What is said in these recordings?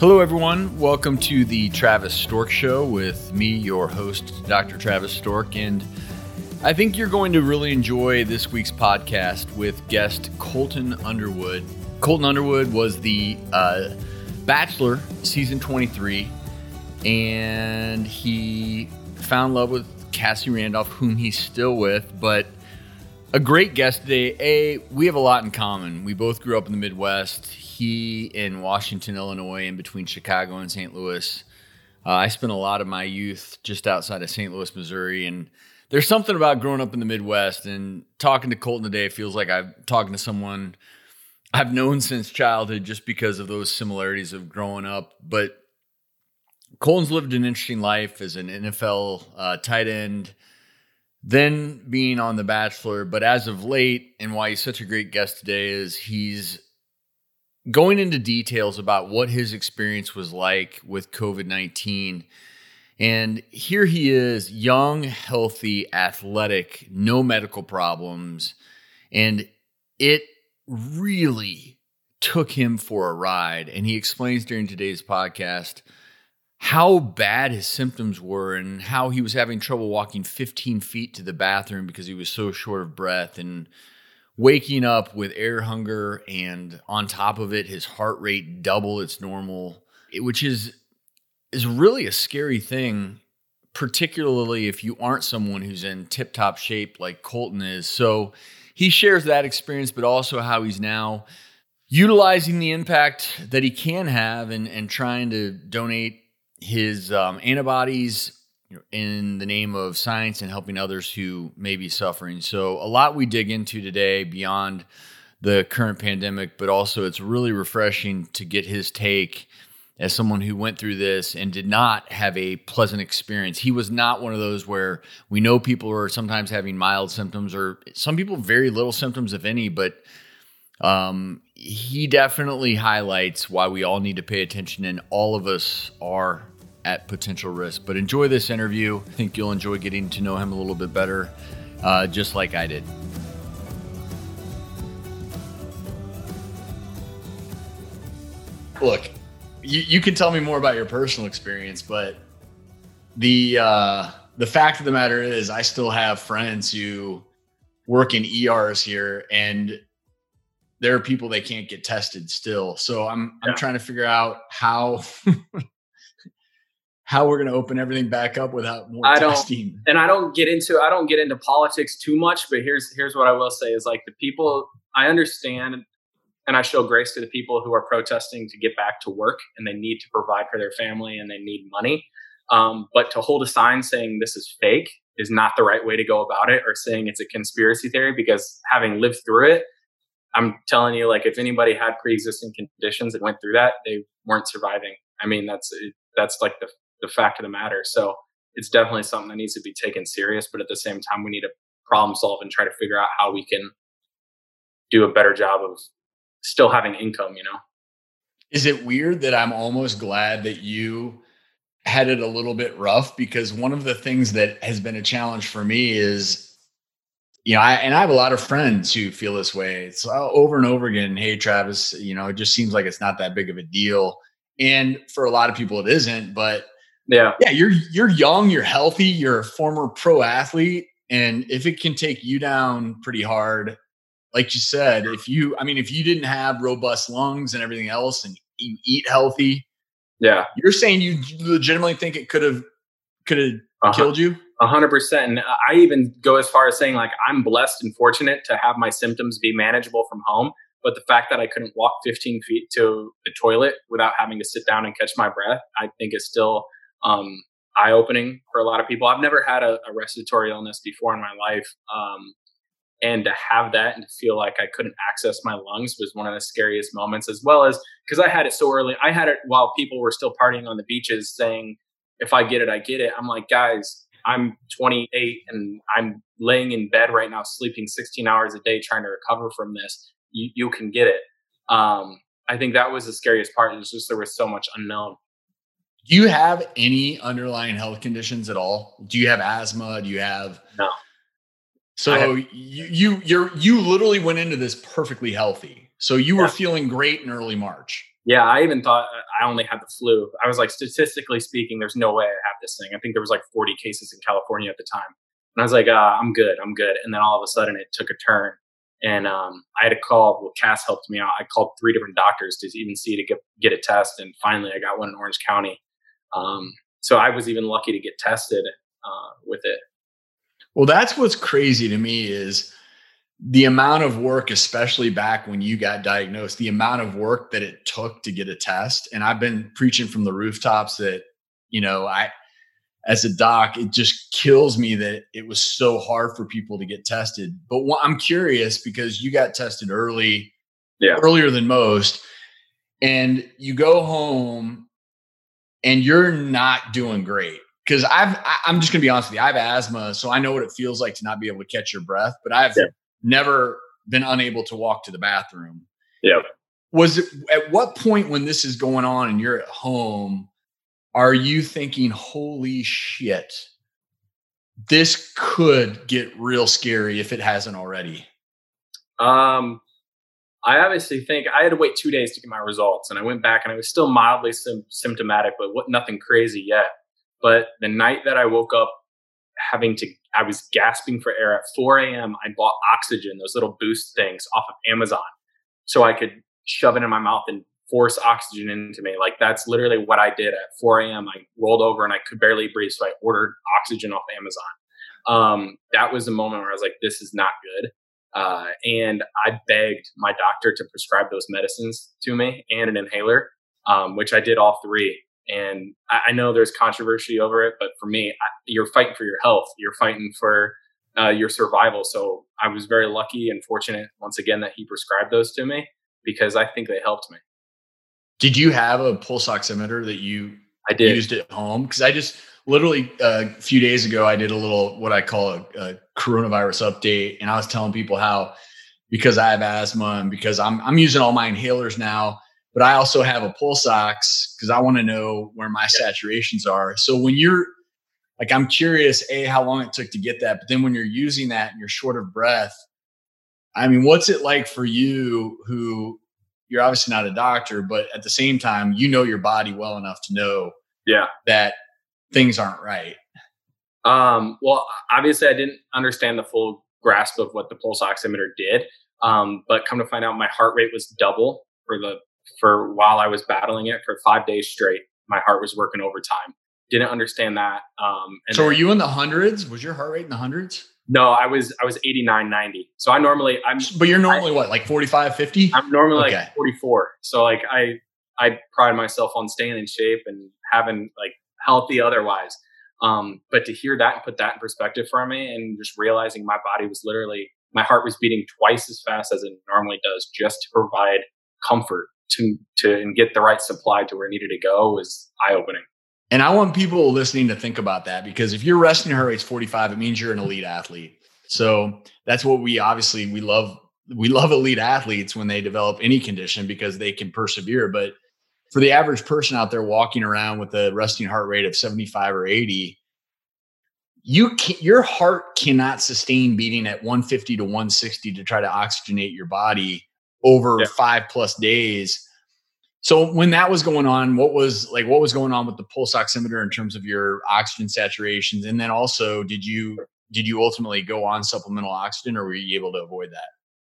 Hello, everyone. Welcome to the Travis Stork Show with me, your host, Dr. Travis Stork. And I think you're going to really enjoy this week's podcast with guest Colton Underwood. Colton Underwood was the uh, Bachelor season 23, and he found love with Cassie Randolph, whom he's still with. But a great guest today. A, we have a lot in common. We both grew up in the Midwest he in Washington, Illinois, in between Chicago and St. Louis. Uh, I spent a lot of my youth just outside of St. Louis, Missouri, and there's something about growing up in the Midwest and talking to Colton today. It feels like I'm talking to someone I've known since childhood, just because of those similarities of growing up. But Colton's lived an interesting life as an NFL uh, tight end, then being on The Bachelor. But as of late, and why he's such a great guest today, is he's going into details about what his experience was like with COVID 19. And here he is, young, healthy, athletic, no medical problems. And it really took him for a ride. And he explains during today's podcast how bad his symptoms were and how he was having trouble walking 15 feet to the bathroom because he was so short of breath and waking up with air hunger and on top of it his heart rate double its normal which is is really a scary thing particularly if you aren't someone who's in tip top shape like Colton is. So he shares that experience but also how he's now utilizing the impact that he can have and and trying to donate his um, antibodies in the name of science and helping others who may be suffering. So, a lot we dig into today beyond the current pandemic, but also it's really refreshing to get his take as someone who went through this and did not have a pleasant experience. He was not one of those where we know people are sometimes having mild symptoms or some people very little symptoms, if any, but um, he definitely highlights why we all need to pay attention and all of us are at potential risk. But enjoy this interview. I think you'll enjoy getting to know him a little bit better, uh, just like I did. Look, you, you can tell me more about your personal experience, but the uh, the fact of the matter is, I still have friends who work in ERs here, and there are people they can't get tested still. So I'm I'm trying to figure out how how we're going to open everything back up without more I. Don't, and I don't get into I don't get into politics too much, but here's here's what I will say is like the people I understand and I show grace to the people who are protesting to get back to work and they need to provide for their family and they need money. Um, but to hold a sign saying this is fake is not the right way to go about it or saying it's a conspiracy theory because having lived through it, I'm telling you, like if anybody had pre-existing conditions and went through that, they weren't surviving. I mean, that's that's like the the fact of the matter. So it's definitely something that needs to be taken serious. But at the same time, we need to problem solve and try to figure out how we can do a better job of still having income, you know? Is it weird that I'm almost glad that you had it a little bit rough? Because one of the things that has been a challenge for me is, you know, I, and I have a lot of friends who feel this way. It's uh, over and over again. Hey, Travis, you know, it just seems like it's not that big of a deal. And for a lot of people, it isn't. But yeah. Yeah, you're you're young, you're healthy, you're a former pro athlete and if it can take you down pretty hard, like you said, if you I mean if you didn't have robust lungs and everything else and you eat healthy, yeah. You're saying you legitimately think it could have could have uh-huh. killed you? A hundred percent. And I even go as far as saying like I'm blessed and fortunate to have my symptoms be manageable from home. But the fact that I couldn't walk 15 feet to the toilet without having to sit down and catch my breath, I think is still um, eye opening for a lot of people. I've never had a, a respiratory illness before in my life. Um, and to have that and to feel like I couldn't access my lungs was one of the scariest moments, as well as because I had it so early. I had it while people were still partying on the beaches saying, if I get it, I get it. I'm like, guys, I'm 28 and I'm laying in bed right now, sleeping 16 hours a day, trying to recover from this. You, you can get it. Um, I think that was the scariest part. It was just there was so much unknown. Do you have any underlying health conditions at all? Do you have asthma? Do you have no? So have, you you you're you literally went into this perfectly healthy. So you yeah. were feeling great in early March. Yeah, I even thought uh, I only had the flu. I was like, statistically speaking, there's no way I have this thing. I think there was like 40 cases in California at the time, and I was like, uh, I'm good, I'm good. And then all of a sudden, it took a turn, and um, I had to call. Well, Cass helped me out. I called three different doctors to even see to get get a test, and finally, I got one in Orange County. Um, so I was even lucky to get tested uh, with it. Well, that's what's crazy to me is the amount of work, especially back when you got diagnosed, the amount of work that it took to get a test. And I've been preaching from the rooftops that, you know, I, as a doc, it just kills me that it was so hard for people to get tested. But I'm curious because you got tested early, yeah. earlier than most, and you go home and you're not doing great because I've I'm just gonna be honest with you. I have asthma, so I know what it feels like to not be able to catch your breath. But I've yeah. never been unable to walk to the bathroom. Yeah. Was it at what point when this is going on and you're at home, are you thinking, holy shit, this could get real scary if it hasn't already? Um I obviously think I had to wait two days to get my results, and I went back and I was still mildly sim- symptomatic, but what, nothing crazy yet. But the night that I woke up having to, I was gasping for air at 4 a.m. I bought oxygen, those little boost things off of Amazon, so I could shove it in my mouth and force oxygen into me. Like that's literally what I did at 4 a.m. I rolled over and I could barely breathe, so I ordered oxygen off Amazon. Um, that was the moment where I was like, "This is not good." Uh, and I begged my doctor to prescribe those medicines to me and an inhaler, um, which I did all three. And I, I, know there's controversy over it, but for me, I, you're fighting for your health. You're fighting for uh, your survival. So I was very lucky and fortunate once again that he prescribed those to me because I think they helped me. Did you have a pulse oximeter that you I did. used at home? Because I just literally uh, a few days ago I did a little what I call a, a coronavirus update, and I was telling people how because I have asthma and because I'm I'm using all my inhalers now but I also have a pulse ox because I want to know where my saturations are. So when you're like, I'm curious, A, how long it took to get that. But then when you're using that and you're short of breath, I mean, what's it like for you who you're obviously not a doctor, but at the same time, you know your body well enough to know yeah. that things aren't right? Um, well, obviously, I didn't understand the full grasp of what the pulse oximeter did. Um, but come to find out, my heart rate was double for the for while I was battling it for five days straight. My heart was working overtime. Didn't understand that. Um, so then, were you in the hundreds? Was your heart rate in the hundreds? No, I was I was 89, 90. So I normally I'm But you're normally I, what, like 45, 50? I'm normally okay. like 44. So like I I pride myself on staying in shape and having like healthy otherwise. Um, but to hear that and put that in perspective for me and just realizing my body was literally my heart was beating twice as fast as it normally does just to provide comfort to to and get the right supply to where it needed to go was eye opening. And I want people listening to think about that because if your resting heart rate's 45, it means you're an elite athlete. So that's what we obviously we love we love elite athletes when they develop any condition because they can persevere. But for the average person out there walking around with a resting heart rate of 75 or 80, you can, your heart cannot sustain beating at 150 to 160 to try to oxygenate your body over yeah. five plus days. So when that was going on, what was like what was going on with the pulse oximeter in terms of your oxygen saturations? And then also did you did you ultimately go on supplemental oxygen or were you able to avoid that?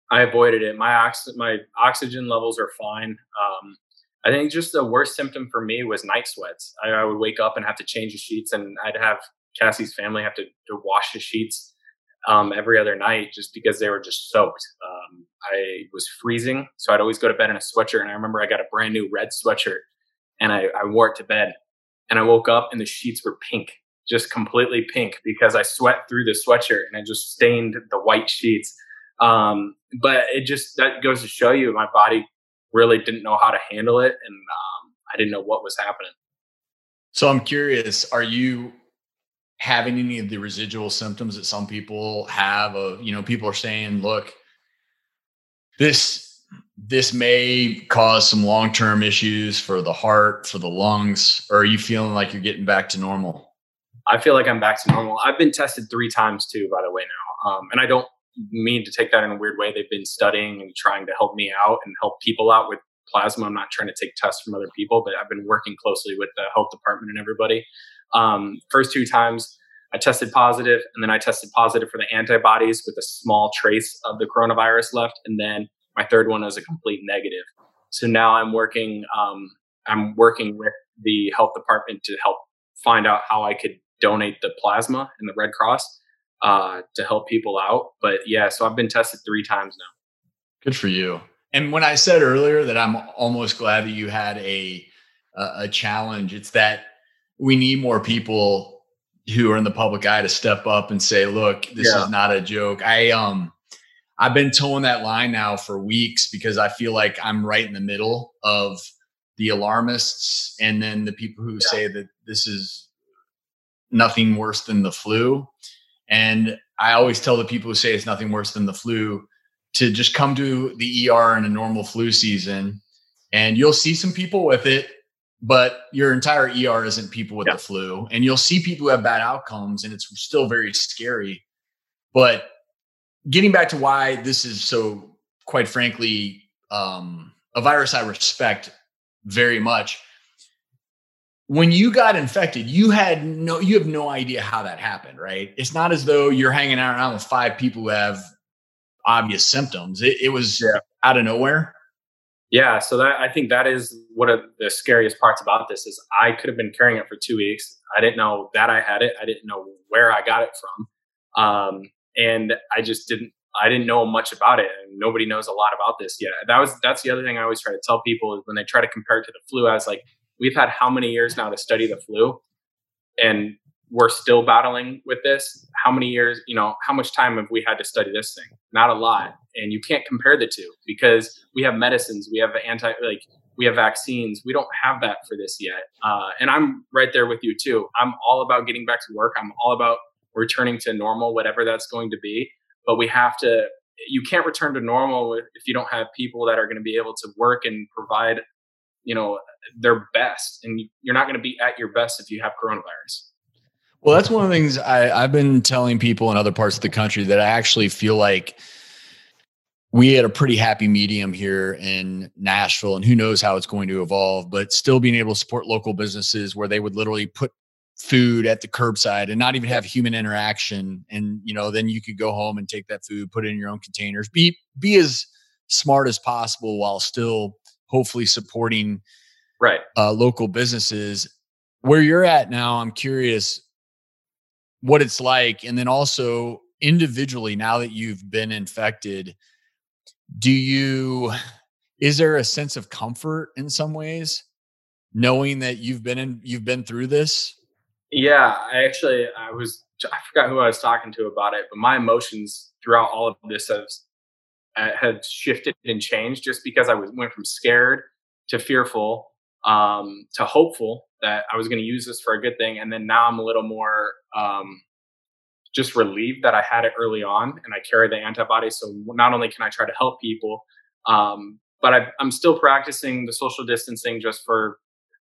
I avoided it. My ox my oxygen levels are fine. Um, I think just the worst symptom for me was night sweats. I, I, would wake up and have to change the sheets, and I'd have Cassie's family have to, to wash the sheets um, every other night just because they were just soaked. Um, I was freezing, so I'd always go to bed in a sweatshirt. And I remember I got a brand new red sweatshirt, and I, I wore it to bed. And I woke up and the sheets were pink, just completely pink because I sweat through the sweatshirt and I just stained the white sheets. Um, but it just that goes to show you my body really didn't know how to handle it, and um, I didn't know what was happening. So I'm curious: Are you having any of the residual symptoms that some people have of you know people are saying look this this may cause some long-term issues for the heart for the lungs or are you feeling like you're getting back to normal i feel like i'm back to normal i've been tested three times too by the way now um, and i don't mean to take that in a weird way they've been studying and trying to help me out and help people out with plasma. I'm not trying to take tests from other people, but I've been working closely with the health department and everybody. Um, first two times I tested positive, and then I tested positive for the antibodies with a small trace of the coronavirus left, and then my third one was a complete negative. So now I'm working. Um, I'm working with the health department to help find out how I could donate the plasma and the Red Cross uh, to help people out. But yeah, so I've been tested three times now. Good for you. And when I said earlier that I'm almost glad that you had a a challenge, it's that we need more people who are in the public eye to step up and say, "Look, this yeah. is not a joke." I um I've been toeing that line now for weeks because I feel like I'm right in the middle of the alarmists and then the people who yeah. say that this is nothing worse than the flu. And I always tell the people who say it's nothing worse than the flu to just come to the ER in a normal flu season and you'll see some people with it, but your entire ER isn't people with yeah. the flu. And you'll see people who have bad outcomes and it's still very scary. But getting back to why this is so, quite frankly, um, a virus I respect very much. When you got infected, you had no, you have no idea how that happened, right? It's not as though you're hanging out around with five people who have obvious symptoms. It, it was yeah. out of nowhere. Yeah, so that I think that is one of the scariest parts about this is I could have been carrying it for two weeks. I didn't know that I had it. I didn't know where I got it from, um, and I just didn't. I didn't know much about it, and nobody knows a lot about this yet. That was that's the other thing I always try to tell people is when they try to compare it to the flu. I was like, we've had how many years now to study the flu, and we're still battling with this. How many years, you know, how much time have we had to study this thing? Not a lot. And you can't compare the two because we have medicines, we have anti, like, we have vaccines. We don't have that for this yet. Uh, and I'm right there with you too. I'm all about getting back to work. I'm all about returning to normal, whatever that's going to be. But we have to, you can't return to normal if you don't have people that are going to be able to work and provide, you know, their best. And you're not going to be at your best if you have coronavirus. Well, that's one of the things I, I've been telling people in other parts of the country that I actually feel like we had a pretty happy medium here in Nashville, and who knows how it's going to evolve, but still being able to support local businesses where they would literally put food at the curbside and not even have human interaction. And, you know, then you could go home and take that food, put it in your own containers, be, be as smart as possible while still hopefully supporting right uh, local businesses. Where you're at now, I'm curious what it's like and then also individually now that you've been infected do you is there a sense of comfort in some ways knowing that you've been in you've been through this yeah i actually i was i forgot who i was talking to about it but my emotions throughout all of this have had shifted and changed just because i was went from scared to fearful um, to hopeful that I was going to use this for a good thing. And then now I'm a little more um, just relieved that I had it early on and I carry the antibodies. So not only can I try to help people, um, but I, I'm still practicing the social distancing just for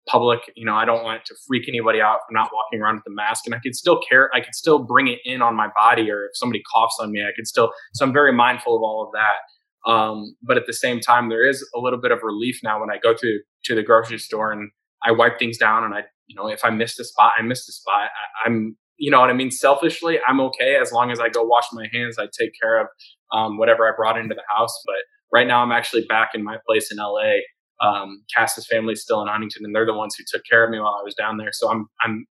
public. You know, I don't want to freak anybody out for not walking around with a mask. And I could still care, I could still bring it in on my body, or if somebody coughs on me, I could still. So I'm very mindful of all of that. Um, but at the same time, there is a little bit of relief now when I go to to the grocery store and I wipe things down and I, you know, if I missed a spot, I missed a spot. I, am you know what I mean? Selfishly, I'm okay as long as I go wash my hands. I take care of um, whatever I brought into the house. But right now, I'm actually back in my place in LA. Um, Cass's family's still in Huntington, and they're the ones who took care of me while I was down there. So I'm I'm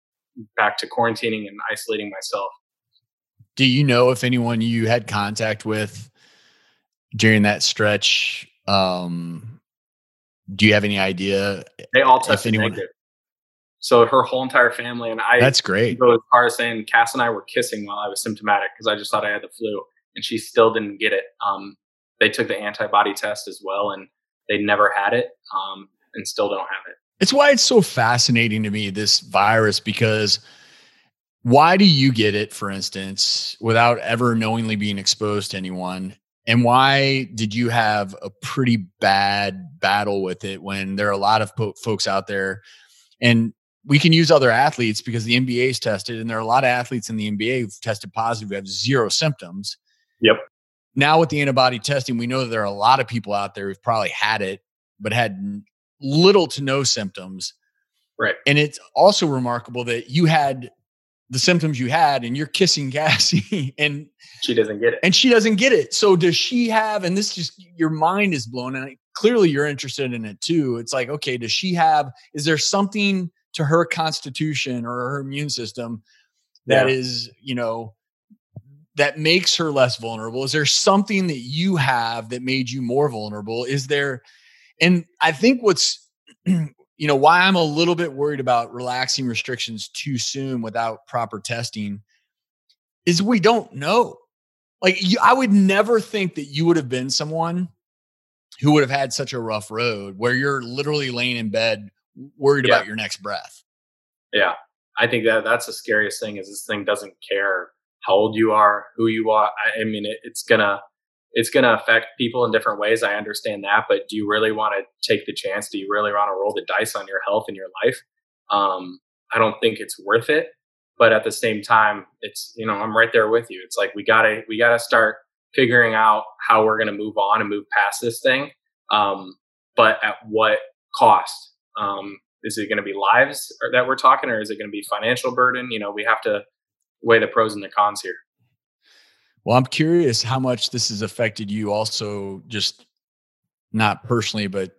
back to quarantining and isolating myself. Do you know if anyone you had contact with during that stretch um, do you have any idea? They all tested anyone... negative. So her whole entire family and I. That's great. Go as far as saying Cass and I were kissing while I was symptomatic because I just thought I had the flu, and she still didn't get it. Um, they took the antibody test as well, and they never had it, um, and still don't have it. It's why it's so fascinating to me this virus because why do you get it, for instance, without ever knowingly being exposed to anyone? And why did you have a pretty bad battle with it when there are a lot of po- folks out there? And we can use other athletes because the NBA is tested, and there are a lot of athletes in the NBA who've tested positive who have zero symptoms. Yep. Now with the antibody testing, we know that there are a lot of people out there who've probably had it but had little to no symptoms. Right. And it's also remarkable that you had the symptoms you had and you're kissing Cassie and she doesn't get it. And she doesn't get it. So does she have and this just your mind is blown and clearly you're interested in it too. It's like, okay, does she have is there something to her constitution or her immune system that yeah. is, you know, that makes her less vulnerable? Is there something that you have that made you more vulnerable? Is there and I think what's you know why I'm a little bit worried about relaxing restrictions too soon without proper testing is we don't know. Like you, I would never think that you would have been someone who would have had such a rough road where you're literally laying in bed worried yeah. about your next breath. Yeah. I think that that's the scariest thing is this thing doesn't care how old you are, who you are. I, I mean, it, it's gonna it's to affect people in different ways. I understand that, but do you really want to take the chance? Do you really want to roll the dice on your health and your life? Um, I don't think it's worth it. But at the same time, it's you know I'm right there with you. It's like we gotta we gotta start figuring out how we're to move on and move past this thing. Um, but at what cost? Um, is it going to be lives that we're talking, or is it going to be financial burden? You know, we have to weigh the pros and the cons here. Well, I'm curious how much this has affected you also just not personally, but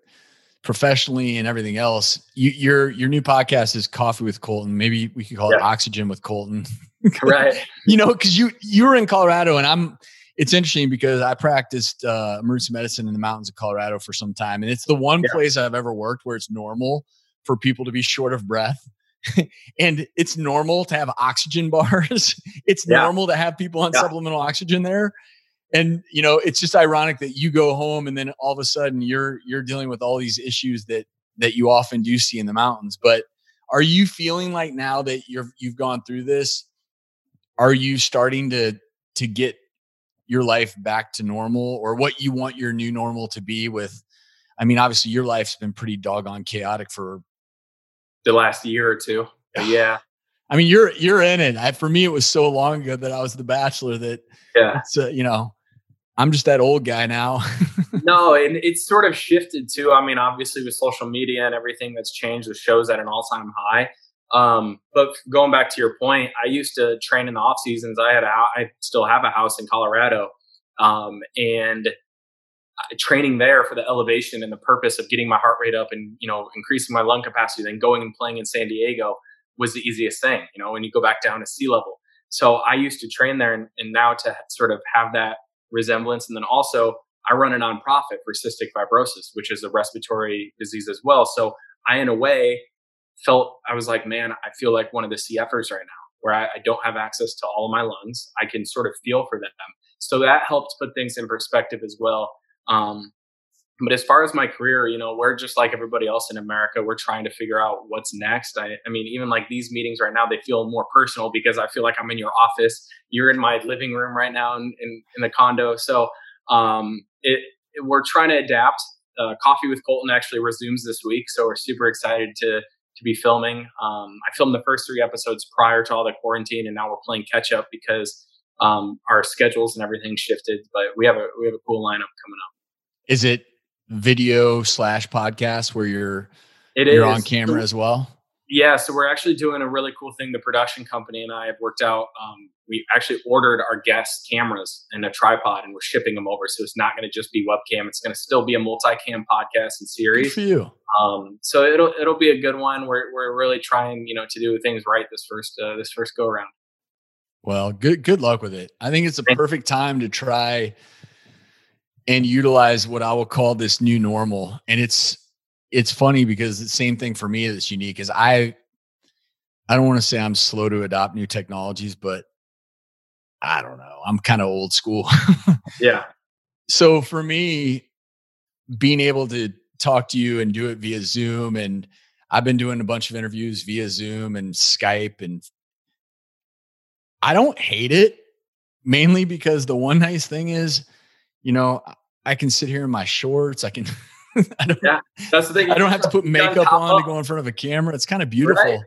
professionally and everything else. You, your your new podcast is Coffee with Colton. Maybe we could call yeah. it Oxygen with Colton. right. you know, because you you were in Colorado, and I'm. It's interesting because I practiced uh, emergency medicine in the mountains of Colorado for some time, and it's the one yeah. place I've ever worked where it's normal for people to be short of breath. and it's normal to have oxygen bars. it's yeah. normal to have people on yeah. supplemental oxygen there. And you know, it's just ironic that you go home and then all of a sudden you're you're dealing with all these issues that that you often do see in the mountains. But are you feeling like now that you're you've gone through this, are you starting to to get your life back to normal or what you want your new normal to be with I mean, obviously your life's been pretty doggone chaotic for the last year or two. But yeah. I mean, you're you're in it. I, for me, it was so long ago that I was the bachelor that yeah, uh, you know, I'm just that old guy now. no, and it's sort of shifted too. I mean, obviously with social media and everything that's changed, the show's at an all time high. Um, but going back to your point, I used to train in the off seasons. I had a, I still have a house in Colorado, um, and Uh, training there for the elevation and the purpose of getting my heart rate up and you know increasing my lung capacity then going and playing in san diego was the easiest thing you know when you go back down to sea level. So i used to train there and, and now to sort of have that resemblance. And then also i run a nonprofit for cystic fibrosis which is a respiratory disease as well. So i in a way felt i was like man i feel like one of the cfers right now where I, I don't have access to all of my lungs. I can sort of feel for them. So that helped put things in perspective as well um, but as far as my career, you know, we're just like everybody else in America. We're trying to figure out what's next. I, I mean, even like these meetings right now, they feel more personal because I feel like I'm in your office. You're in my living room right now in, in, in the condo. So um, it, it, we're trying to adapt. Uh, Coffee with Colton actually resumes this week, so we're super excited to to be filming. Um, I filmed the first three episodes prior to all the quarantine, and now we're playing catch up because um, our schedules and everything shifted. But we have a we have a cool lineup coming up. Is it video slash podcast where you're it you're is. on camera as well? Yeah, so we're actually doing a really cool thing. The production company and I have worked out. Um, we actually ordered our guest cameras and a tripod, and we're shipping them over. So it's not going to just be webcam; it's going to still be a multi-cam podcast and series. Good for you. Um, so it'll it'll be a good one. We're we're really trying, you know, to do things right this first uh, this first go around. Well, good good luck with it. I think it's a perfect time to try and utilize what I will call this new normal. And it's it's funny because the same thing for me that's unique is I I don't want to say I'm slow to adopt new technologies, but I don't know. I'm kind of old school. yeah. So for me, being able to talk to you and do it via Zoom and I've been doing a bunch of interviews via Zoom and Skype and I don't hate it mainly because the one nice thing is you know, I can sit here in my shorts. I can. I don't, yeah, that's the thing. I don't have to put makeup on to go in front of a camera. It's kind of beautiful. Right.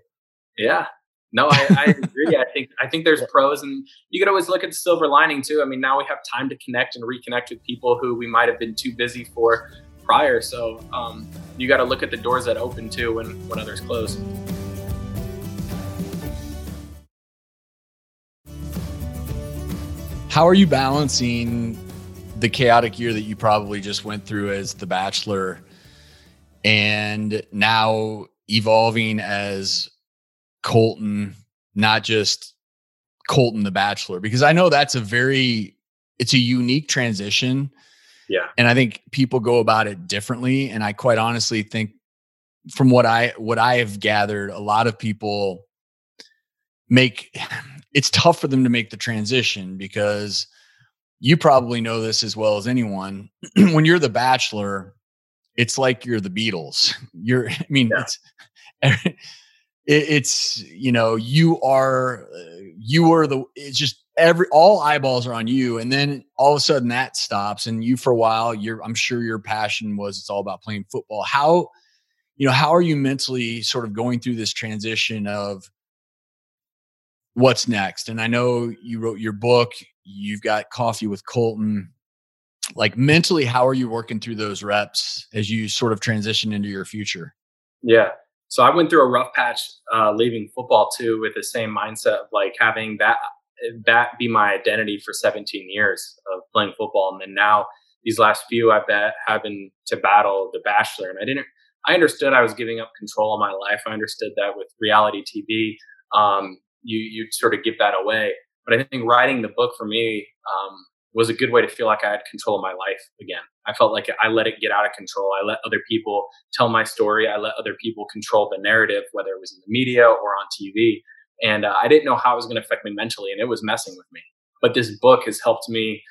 Yeah. No, I, I agree. I think I think there's pros, and you could always look at the silver lining too. I mean, now we have time to connect and reconnect with people who we might have been too busy for prior. So um, you got to look at the doors that open too when when others close. How are you balancing the chaotic year that you probably just went through as the bachelor and now evolving as Colton, not just Colton the bachelor because I know that's a very it's a unique transition. Yeah. And I think people go about it differently and I quite honestly think from what I what I have gathered a lot of people make it's tough for them to make the transition because you probably know this as well as anyone. when you're the bachelor, it's like you're the Beatles. You're, I mean, yeah. it's, it's, you know, you are, uh, you are the, it's just every, all eyeballs are on you. And then all of a sudden that stops. And you, for a while, you're, I'm sure your passion was it's all about playing football. How, you know, how are you mentally sort of going through this transition of, what's next. And I know you wrote your book, you've got coffee with Colton. Like mentally, how are you working through those reps as you sort of transition into your future? Yeah. So I went through a rough patch uh, leaving football too, with the same mindset of like having that that be my identity for 17 years of playing football, and then now these last few I've been having to battle the Bachelor, and I didn't. I understood I was giving up control of my life. I understood that with reality TV, um, you you sort of give that away. But I think writing the book for me um, was a good way to feel like I had control of my life again. I felt like I let it get out of control. I let other people tell my story. I let other people control the narrative, whether it was in the media or on TV. And uh, I didn't know how it was going to affect me mentally, and it was messing with me. But this book has helped me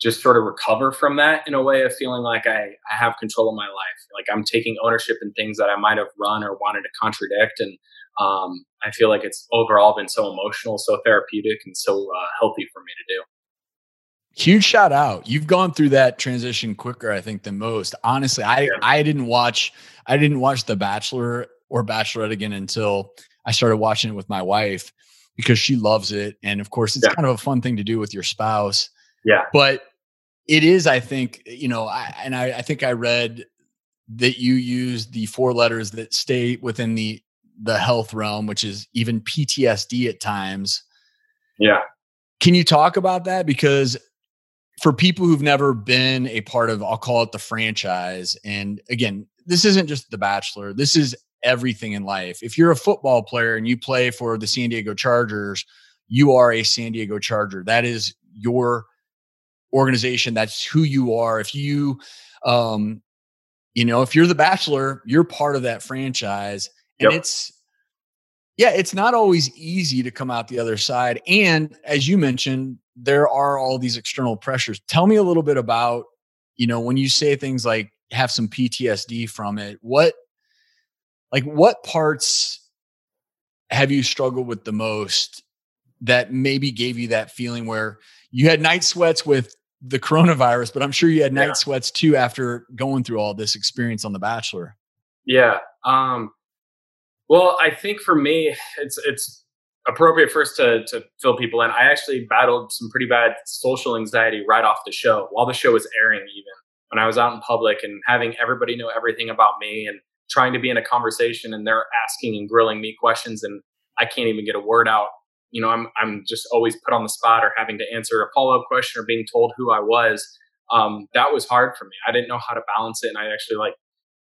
just sort of recover from that in a way of feeling like I, I have control of my life. Like I'm taking ownership in things that I might have run or wanted to contradict. And um, I feel like it's overall been so emotional, so therapeutic, and so uh, healthy for me to do. Huge shout out! You've gone through that transition quicker, I think, than most. Honestly, I yeah. I didn't watch I didn't watch The Bachelor or Bachelorette again until I started watching it with my wife because she loves it, and of course, it's yeah. kind of a fun thing to do with your spouse. Yeah, but it is, I think, you know, I, and I, I think I read that you use the four letters that stay within the the health realm, which is even PTSD at times. Yeah. Can you talk about that? Because for people who've never been a part of, I'll call it the franchise. And again, this isn't just The Bachelor, this is everything in life. If you're a football player and you play for the San Diego Chargers, you are a San Diego Charger. That is your organization. That's who you are. If you, um, you know, if you're the Bachelor, you're part of that franchise and yep. it's yeah it's not always easy to come out the other side and as you mentioned there are all these external pressures tell me a little bit about you know when you say things like have some ptsd from it what like what parts have you struggled with the most that maybe gave you that feeling where you had night sweats with the coronavirus but i'm sure you had night yeah. sweats too after going through all this experience on the bachelor yeah um well, I think for me, it's it's appropriate first to to fill people in. I actually battled some pretty bad social anxiety right off the show, while the show was airing, even when I was out in public and having everybody know everything about me and trying to be in a conversation and they're asking and grilling me questions and I can't even get a word out. You know, I'm I'm just always put on the spot or having to answer a follow up question or being told who I was. Um, that was hard for me. I didn't know how to balance it, and I actually like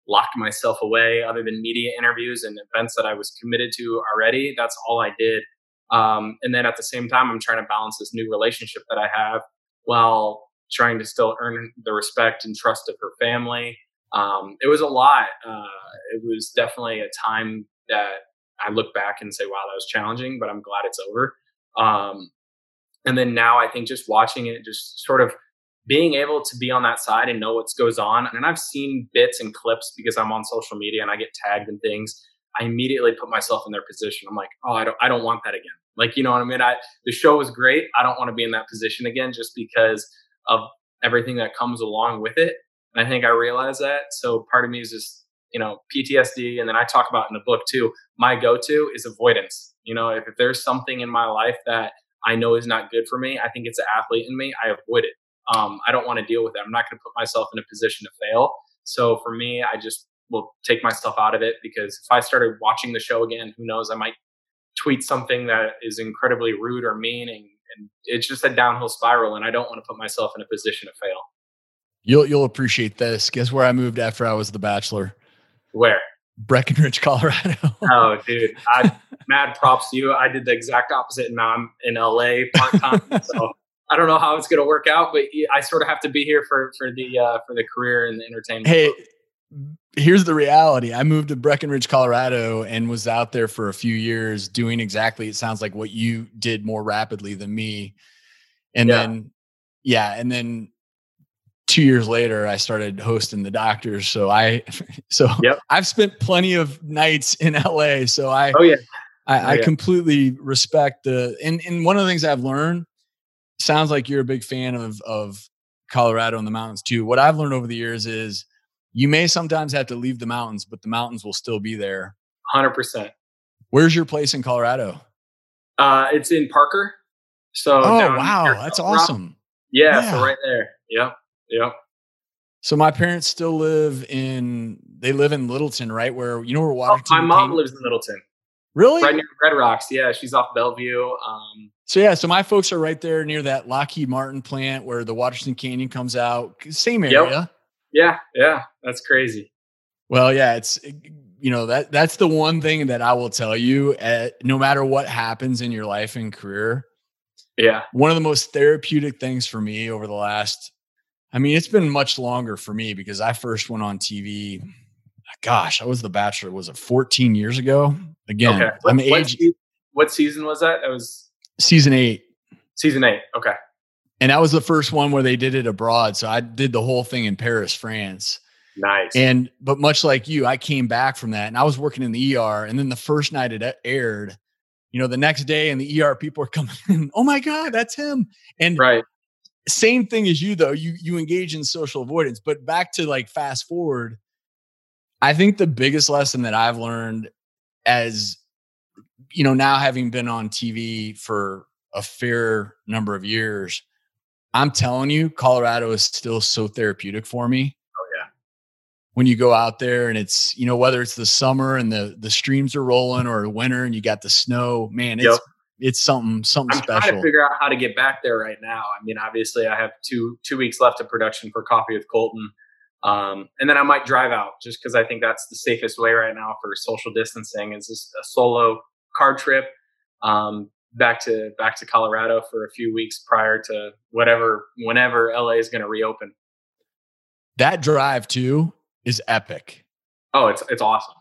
locked myself away other than media interviews and events that I was committed to already. That's all I did. Um, and then at the same time, I'm trying to balance this new relationship that I have while trying to still earn the respect and trust of her family. Um, it was a lot. Uh, it was definitely a time that I look back and say, wow, that was challenging, but I'm glad it's over. Um, and then now I think just watching it, just sort of being able to be on that side and know what goes on. And I've seen bits and clips because I'm on social media and I get tagged and things. I immediately put myself in their position. I'm like, oh, I don't, I don't want that again. Like, you know what I mean? I, the show was great. I don't want to be in that position again just because of everything that comes along with it. And I think I realized that. So part of me is just, you know, PTSD. And then I talk about in the book too, my go-to is avoidance. You know, if, if there's something in my life that I know is not good for me, I think it's an athlete in me, I avoid it um, I don't want to deal with it. I'm not going to put myself in a position to fail. So for me, I just will take myself out of it because if I started watching the show again, who knows, I might tweet something that is incredibly rude or mean and, and it's just a downhill spiral and I don't want to put myself in a position to fail. You'll you'll appreciate this. Guess where I moved after I was the bachelor? Where? Breckenridge, Colorado. oh, dude. I mad props to you. I did the exact opposite and now I'm in LA part time. so I don't know how it's going to work out, but I sort of have to be here for for the uh, for the career and the entertainment. Hey, here's the reality. I moved to Breckenridge, Colorado, and was out there for a few years doing exactly. It sounds like what you did more rapidly than me, and yeah. then yeah, and then two years later i started hosting the doctors so i so yep. i've spent plenty of nights in la so i oh yeah I, oh, I completely respect the and, and one of the things I've learned sounds like you're a big fan of of Colorado and the mountains too. What I've learned over the years is you may sometimes have to leave the mountains, but the mountains will still be there. Hundred percent. Where's your place in Colorado? Uh, it's in Parker. So oh wow, that's awesome. Yeah, yeah, so right there. Yep, yep. So my parents still live in. They live in Littleton, right where you know where Washington. Oh, my mom lives in Littleton. Really? Right near Red Rocks. Yeah, she's off Belleview. Um, so yeah, so my folks are right there near that Lockheed Martin plant where the Waterton Canyon comes out. Same area. Yep. Yeah, yeah, that's crazy. Well, yeah, it's you know that that's the one thing that I will tell you. At, eh, no matter what happens in your life and career, yeah, one of the most therapeutic things for me over the last. I mean, it's been much longer for me because I first went on TV gosh, I was the Bachelor. Was it 14 years ago? Again, okay. what, I'm age. What, season was that? That was season eight. Season eight. Okay. And that was the first one where they did it abroad. So I did the whole thing in Paris, France. Nice. And but much like you, I came back from that and I was working in the ER. And then the first night it aired, you know, the next day in the ER, people are coming in, oh my God, that's him. And right. Same thing as you though. You you engage in social avoidance. But back to like fast forward, I think the biggest lesson that I've learned as you know, now having been on TV for a fair number of years, I'm telling you, Colorado is still so therapeutic for me. Oh yeah. When you go out there and it's, you know, whether it's the summer and the the streams are rolling or winter and you got the snow, man, it's yep. it's something something I'm special. trying to figure out how to get back there right now. I mean, obviously I have two two weeks left of production for Coffee with Colton. Um, and then I might drive out just because I think that's the safest way right now for social distancing is just a solo car trip um, back to back to Colorado for a few weeks prior to whatever whenever LA is going to reopen. That drive too is epic. Oh, it's it's awesome.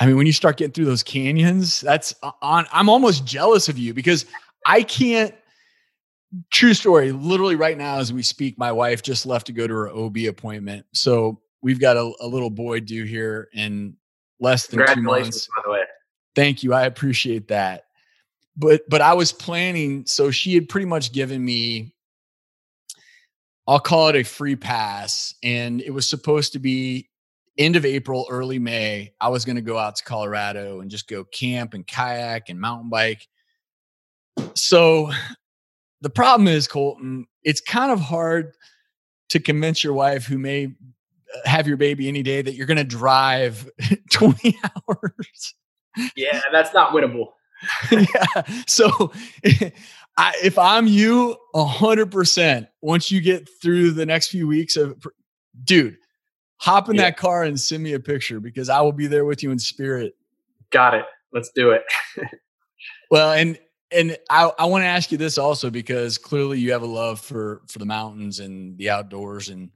I mean, when you start getting through those canyons, that's on. I'm almost jealous of you because I can't true story. Literally right now, as we speak, my wife just left to go to her OB appointment. So we've got a, a little boy due here in less than two months. By the way, thank you. I appreciate that. But but I was planning. So she had pretty much given me. I'll call it a free pass, and it was supposed to be end of April, early May. I was going to go out to Colorado and just go camp and kayak and mountain bike. So the problem is, Colton, it's kind of hard to convince your wife who may uh, have your baby any day that you're going to drive 20 hours. Yeah, that's not winnable. yeah. So I, if I'm you, a hundred percent, once you get through the next few weeks of, dude, hop in yeah. that car and send me a picture because I will be there with you in spirit. Got it. Let's do it. well, and and I, I want to ask you this also because clearly you have a love for for the mountains and the outdoors and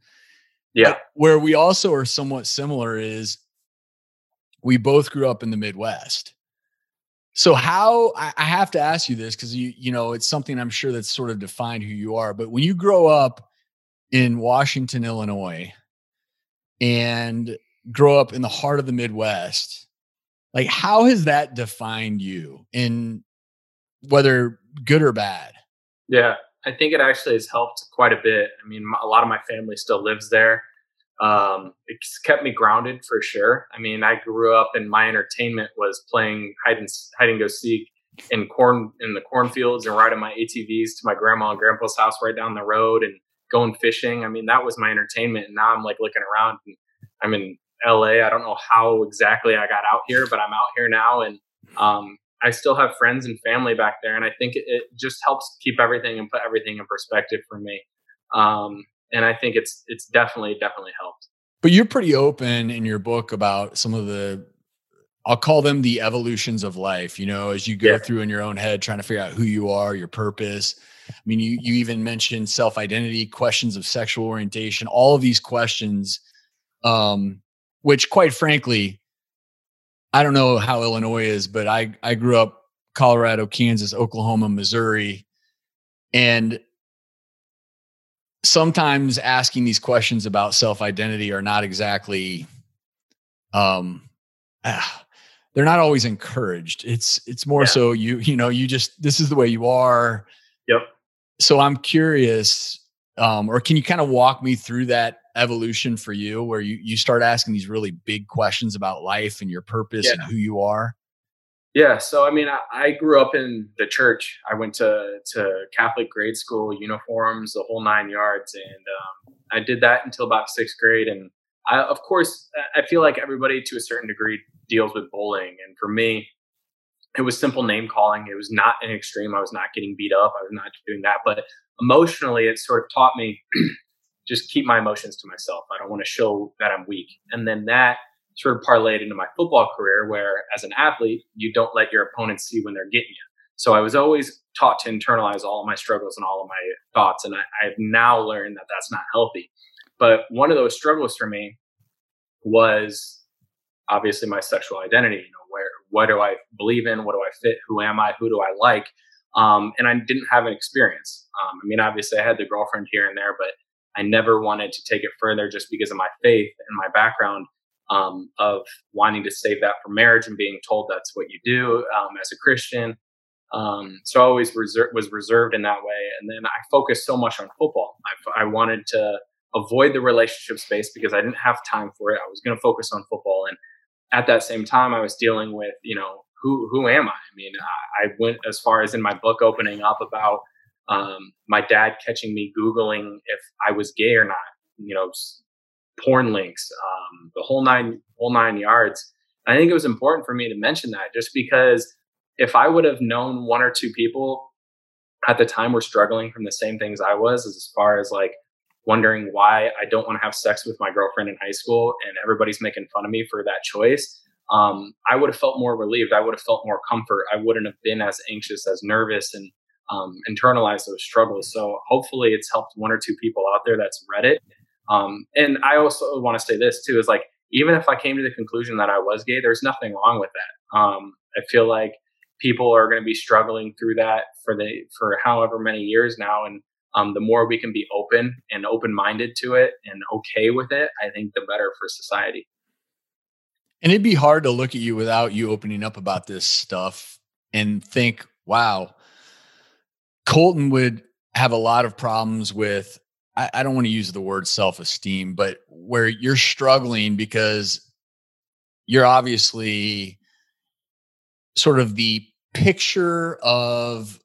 yeah where we also are somewhat similar is we both grew up in the midwest so how i, have to ask you this because you you know it's something i'm sure that's sort of defined who you are but when you grow up in washington illinois and grow up in the heart of the midwest like how has that defined you in whether good or bad. Yeah, I think it actually has helped quite a bit. I mean, a lot of my family still lives there. Um, it's kept me grounded for sure. I mean, I grew up and my entertainment was playing hide and hide and go seek in corn in the cornfields and riding my ATVs to my grandma and grandpa's house right down the road and going fishing. I mean, that was my entertainment. And now I'm like looking around and I'm in LA. I don't know how exactly I got out here, but I'm out here now, and um, I still have friends and family back there, and I think it, it, just helps keep everything and put everything in perspective for me. Um, and I think it's it's definitely definitely helped. But you're pretty open in your book about some of the I'll call them the evolutions of life, you know, as you go yeah. through in your own head trying to figure out who you are, your purpose. I mean, you you even mentioned self-identity, questions of sexual orientation, all of these questions um which quite frankly I don't know how Illinois is, but I I grew up Colorado, Kansas, Oklahoma, Missouri and sometimes asking these questions about self-identity are not exactly um ah, they're not always encouraged it's it's more yeah. so you you know you just this is the way you are yep so i'm curious um or can you kind of walk me through that evolution for you where you you start asking these really big questions about life and your purpose yeah. and who you are yeah, so I mean, I, I, grew up in the church. I went to to Catholic grade school, uniforms, the whole nine yards, and um, I did that until about sixth grade. And I, of course, I feel like everybody to a certain degree deals with bullying, and for me, it was simple name calling. It was not an extreme. I was not getting beat up. I was not doing that, but emotionally, it sort of taught me just keep my emotions to myself. I don't want to show that I'm weak, and then that sort of parlayed into my football career where as an athlete you don't let your opponents see when they're getting you. So i was always taught to internalize all of my struggles and all of my thoughts and I, i've now learned that that's not healthy. But one of those struggles for me was obviously my sexual identity you know where what do i believe in? What do i fit? Who am i? Who do i like? Um, and i didn't have an experience. Um, i mean obviously i had the girlfriend here and there but i never wanted to take it further just because of my faith and my background um, of wanting to save that for marriage and being told that's what you do um, as a Christian. Um, so I always reser- was reserved in that way. And then I focused so much on football. I, I wanted to avoid the relationship space because I didn't have time for it. I was going to focus on football. And at that same time, I was dealing with, you know, who, who am I? I mean, I, I went as far as in my book opening up about um, my dad catching me Googling if I was gay or not, you know, porn links, um, the whole nine whole nine yards. I think it was important for me to mention that just because if I would have known one or two people at the time were struggling from the same things I was, as far as like wondering why I don't want to have sex with my girlfriend in high school and everybody's making fun of me for that choice, um, I would have felt more relieved. I would have felt more comfort. I wouldn't have been as anxious, as nervous, and um, internalized those struggles. So hopefully, it's helped one or two people out there that's read it um, and I also want to say this too is like, even if I came to the conclusion that I was gay, there's nothing wrong with that. Um, I feel like people are going to be struggling through that for the for however many years now, and um, the more we can be open and open minded to it and okay with it, I think the better for society. And it'd be hard to look at you without you opening up about this stuff and think, wow, Colton would have a lot of problems with I, I don't want to use the word self esteem, but where you're struggling because you're obviously sort of the picture of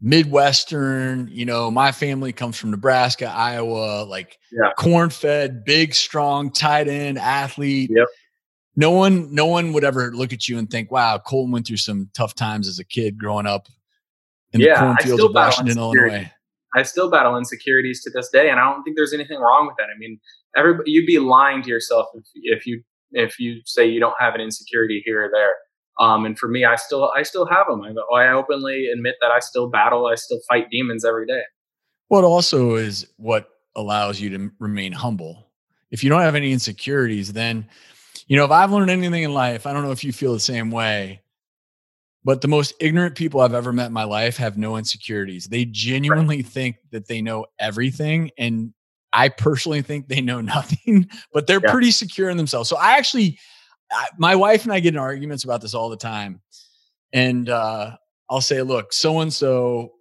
Midwestern, you know, my family comes from Nebraska, Iowa, like yeah. corn fed, big, strong, tight end athlete. Yep. No one, no one would ever look at you and think, wow, Colton went through some tough times as a kid growing up in yeah, the cornfields of Washington, Illinois. I still battle insecurities to this day, and I don't think there's anything wrong with that. I mean, everybody, you'd be lying to yourself if, if you if you say you don't have an insecurity here or there. Um, and for me, I still I still have them. I, I openly admit that I still battle. I still fight demons every day. It also is what allows you to remain humble. If you don't have any insecurities, then you know if I've learned anything in life, I don't know if you feel the same way but the most ignorant people I've ever met in my life have no insecurities. They genuinely right. think that they know everything. And I personally think they know nothing, but they're yeah. pretty secure in themselves. So I actually, I, my wife and I get in arguments about this all the time. And uh, I'll say, look, so and so,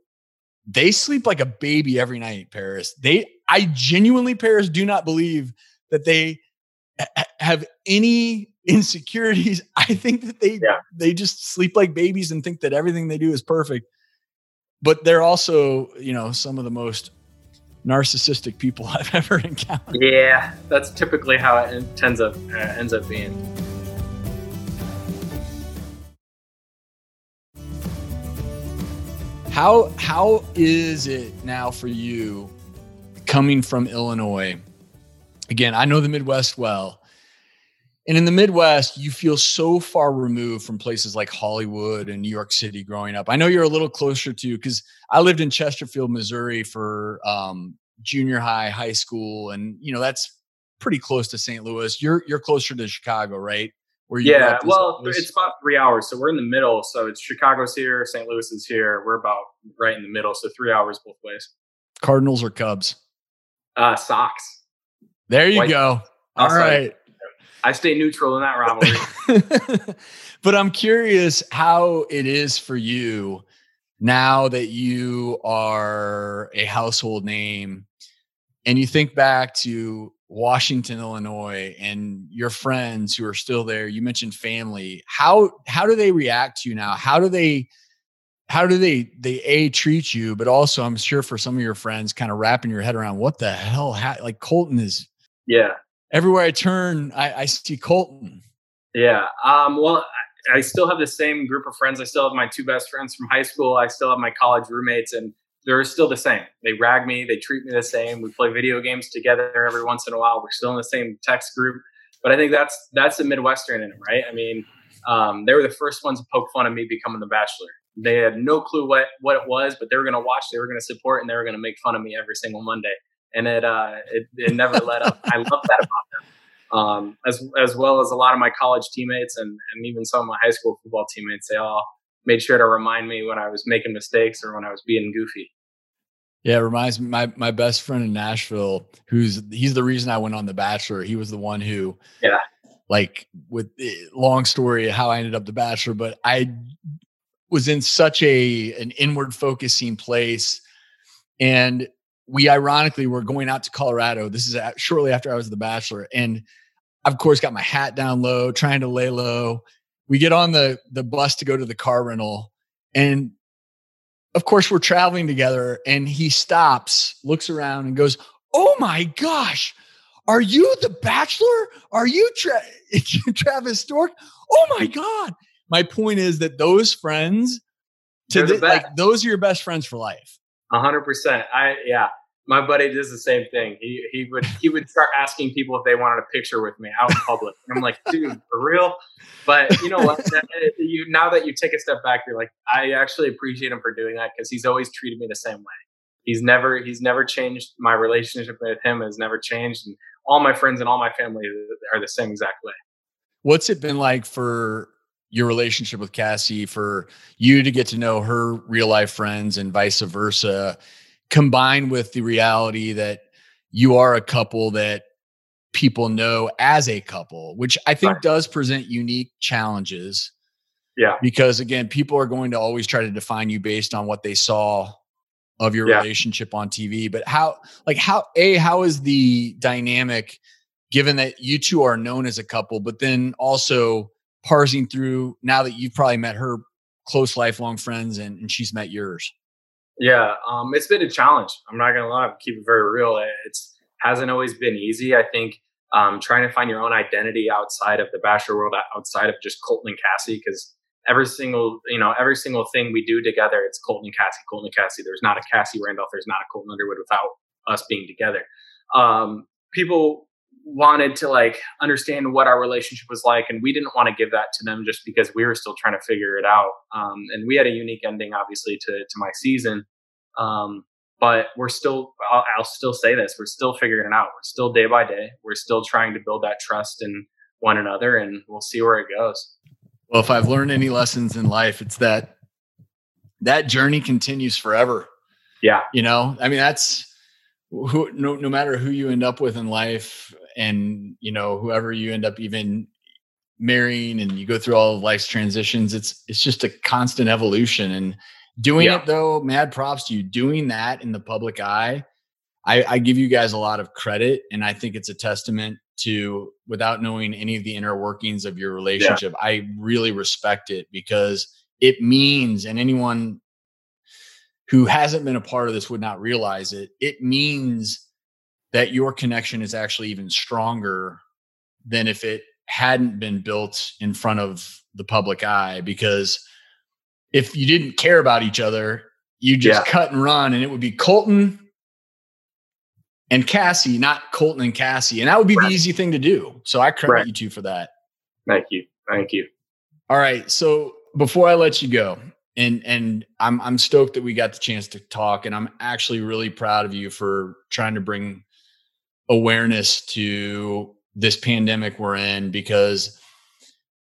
they sleep like a baby every night, Parris. They, I genuinely, Parris, do not believe that they have any insecurities. I think that they yeah. they just sleep like babies and think that everything they do is perfect. But they're also, you know, some of the most narcissistic people I've ever encountered. Yeah, that's typically how it ends up uh, ends up being. How how is it now for you coming from Illinois? Again, I know the Midwest well. And in the Midwest, you feel so far removed from places like Hollywood and New York City growing up. I know you're a little closer to because I lived in Chesterfield, Missouri for um, junior high, high school, and you know that's pretty close to St. Louis. You're you're closer to Chicago, right? Where you yeah, well, it's about three hours, so we're in the middle. So it's Chicago's here, St. Louis is here. We're about right in the middle, so three hours both ways. Cardinals or Cubs? Uh, Sox. There you White, go. All right. I stay neutral in that rivalry. but I'm curious how it is for you now that you are a household name and you think back to Washington, Illinois, and your friends who are still there. You mentioned family. How how do they react to you now? How do they how do they they a treat you? But also, I'm sure for some of your friends, kind of wrapping your head around what the hell. Ha- like Colton is yeah everywhere I turn, I, I see Colton. Yeah. Um, well, I, still have the same group of friends. I still have my two best friends from high school. I still have my college roommates, and they're still the same. They rag me. They treat me the same. We play video games together every once in a while. We're still in the same text group. But I think that's that's the Midwestern in them, right? I mean, um, they were the first ones to poke fun at me becoming the Bachelor. They had no clue what what it was, but they were going to watch. They were going to support, and they were going to make fun of me every single Monday and it uh, it, it never let up. I love that about them. Um, as as well as a lot of my college teammates and and even some of my high school football teammates, they all made sure to remind me when I was making mistakes or when I was being goofy. Yeah, it reminds me my my best friend in Nashville, who's he's the reason I went on The Bachelor. He was the one who, yeah, like with long story how I ended up The Bachelor, but I was in such a an inward focusing place, and we ironically were going out to Colorado. This is shortly after I was the Bachelor, and of course got my hat down low, trying to lay low. We get on the the bus to go to the car rental, and of course we're traveling together. And he stops, looks around, and goes, "Oh my gosh, are you the Bachelor? Are you Tra- Travis Stork? Oh my god!" My point is that those friends, to the, like those are your best friends for life. A hundred percent. I yeah my buddy does the same thing. He he would he would start asking people if they wanted a picture with me out in public. And I'm like, dude, for real? But you know what? Uh, you now that you take a step back, you're like, I actually appreciate him for doing that because he's always treated me the same way. He's never he's never changed. My relationship with him has never changed, and all my friends and all my family are the same exact way. What's it been like for your relationship with Cassie for you to get to know her real life friends and vice versa? Combined with the reality that you are a couple that people know as a couple, which I think right. does present unique challenges. Yeah. Because again, people are going to always try to define you based on what they saw of your yeah. relationship on TV. But how, like, how, A, how is the dynamic given that you two are known as a couple, but then also parsing through now that you've probably met her close lifelong friends and, and she's met yours? Yeah, um, it's been a challenge. I'm not gonna lie, keep it very real. It's hasn't always been easy. I think um, trying to find your own identity outside of the bachelor world, outside of just Colton and Cassie, because every single you know every single thing we do together, it's Colton and Cassie, Colton and Cassie. There's not a Cassie Randolph. There's not a Colton Underwood without us being together. Um, people wanted to like understand what our relationship was like and we didn't want to give that to them just because we were still trying to figure it out. Um, and we had a unique ending obviously to, to my season. Um, but we're still I'll, I'll, still say this we're still figuring it out. We're still day by day. We're still trying to build that trust in one another and we'll see where it goes. Well if i've learned any lessons in life it's that that journey continues forever. Yeah. You know? I mean that's who no, no matter who you end up with in life and you know whoever you end up even marrying and you go through all of life's transitions it's it's just a constant evolution and doing yeah. it though mad props to you doing that in the public eye I, I give you guys a lot of credit and i think it's a testament to without knowing any of the inner workings of your relationship yeah. i really respect it because it means and anyone who hasn't been a part of this would not realize it, it means that your connection is actually even stronger than if it hadn't been built in front of the public eye because if you didn't care about each other you just yeah. cut and run and it would be colton and cassie not colton and cassie and that would be right. the easy thing to do so i credit right. you two for that thank you thank you all right so before i let you go and and i'm i'm stoked that we got the chance to talk and i'm actually really proud of you for trying to bring awareness to this pandemic we're in because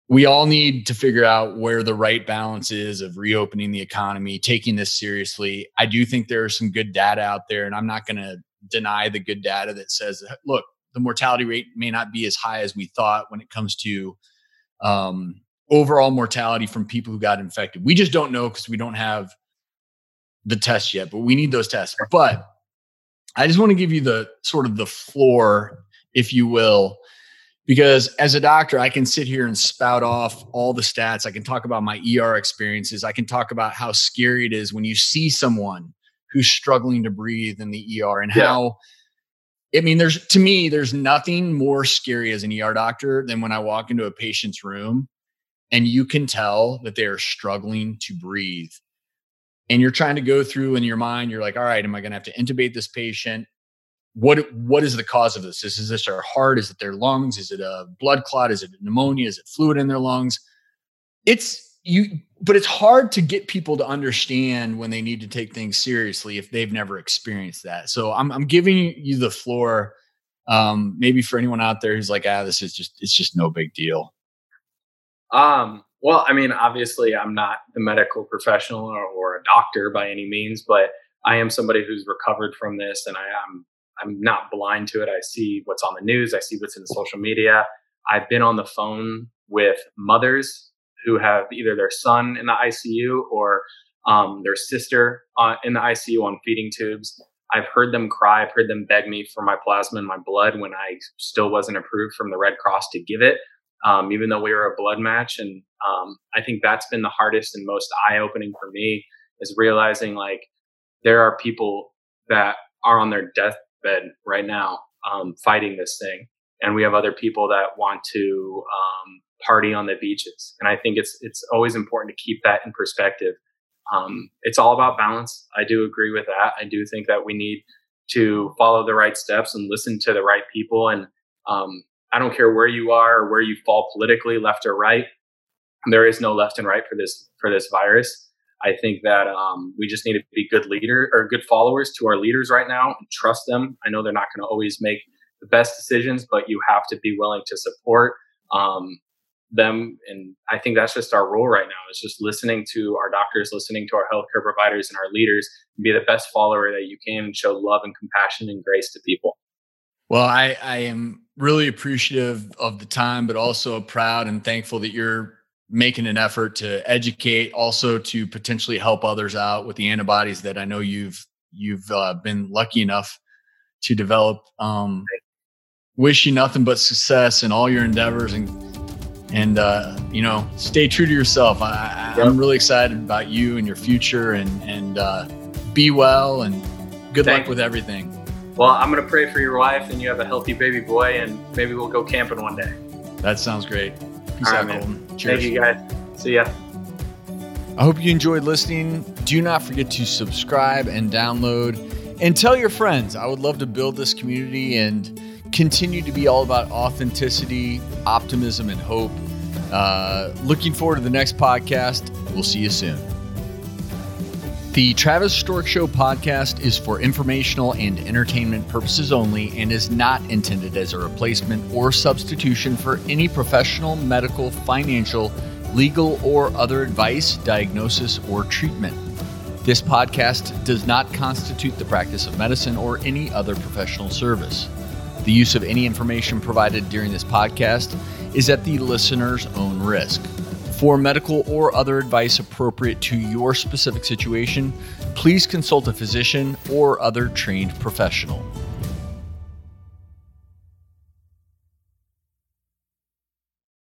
we all need to figure out where the right balance is of reopening the economy, taking this seriously. I do think there are some good data out there, and I'm not going to deny the good data that says, look, the mortality rate may not be as high as we thought when it comes to um, overall mortality from people who got infected. We just don't know because we don't have the test yet, but we need those tests. But I just want to give you the sort of the floor if you will. Because as a doctor, I can sit here and spout off all the stats. I can talk about my ER experiences. I can talk about how scary it is when you see someone who's struggling to breathe in the ER and yeah. how I mean, there's to me, there's nothing more scary as an ER doctor than when I walk into a patient's room and you can tell that they are struggling to breathe. And you're trying to go through in your mind, you're like, all right, am I going to have to intubate this patient? what what is the cause of this? Is, is this their heart? Is it their lungs? Is it a blood clot? Is it pneumonia? Is it fluid in their lungs? It's you, but it's hard to get people to understand when they need to take things seriously if they've never experienced that. So I'm I'm giving you the floor. Um, maybe for anyone out there who's like, ah, this is just it's just no big deal. Um, well, I mean, obviously, I'm not the medical professional or, or a doctor by any means, but I am somebody who's recovered from this, and I am I'm not blind to it. I see what's on the news. I see what's in the social media. I've been on the phone with mothers who have either their son in the ICU or um, their sister uh, in the ICU on feeding tubes. I've heard them cry. I've heard them beg me for my plasma and my blood when I still wasn't approved from the Red Cross to give it, um, even though we were a blood match. And um, I think that's been the hardest and most eye opening for me is realizing like there are people that are on their deathbed right now um, fighting this thing, and we have other people that want to um, party on the beaches. And I think it's it's always important to keep that in perspective. Um, it's all about balance. I do agree with that. I do think that we need to follow the right steps and listen to the right people. And um, I don't care where you are or where you fall politically, left or right. There is no left and right for this for this virus. I think that um, we just need to be good leader or good followers to our leaders right now and trust them. I know they're not going to always make the best decisions, but you have to be willing to support um, them. And I think that's just our role right now is just listening to our doctors, listening to our healthcare providers and our leaders, and be the best follower that you can and show love and compassion and grace to people. Well, I, I am really appreciative of the time, but also proud and thankful that you're making an effort to educate, also to potentially help others out with the antibodies that I know you've you've uh, been lucky enough to develop. Um, wish you nothing but success in all your endeavors and and uh, you know stay true to yourself. I, am really excited about you and your future and and uh, be well and good Thank luck with everything. Well, I'm gonna pray for your wife and you have a healthy baby boy and maybe we'll go camping one day. That sounds great. Peace All right, Colton. Cheers. Thank you, guys. See ya. I hope you enjoyed listening. Do not forget to subscribe and download and tell your friends. I would love to build this community and continue to be all about authenticity, optimism, and hope. Uh, looking forward to the next podcast. We'll see you soon. The Travis Stork Show podcast is for informational and entertainment purposes only and is not intended as a replacement or substitution for any professional, medical, financial, legal, or other advice, diagnosis, or treatment. This podcast does not constitute the practice of medicine or any other professional service. The use of any information provided during this podcast is at the listener's own risk. For medical or other advice appropriate to your specific situation, please consult a physician or other trained professional.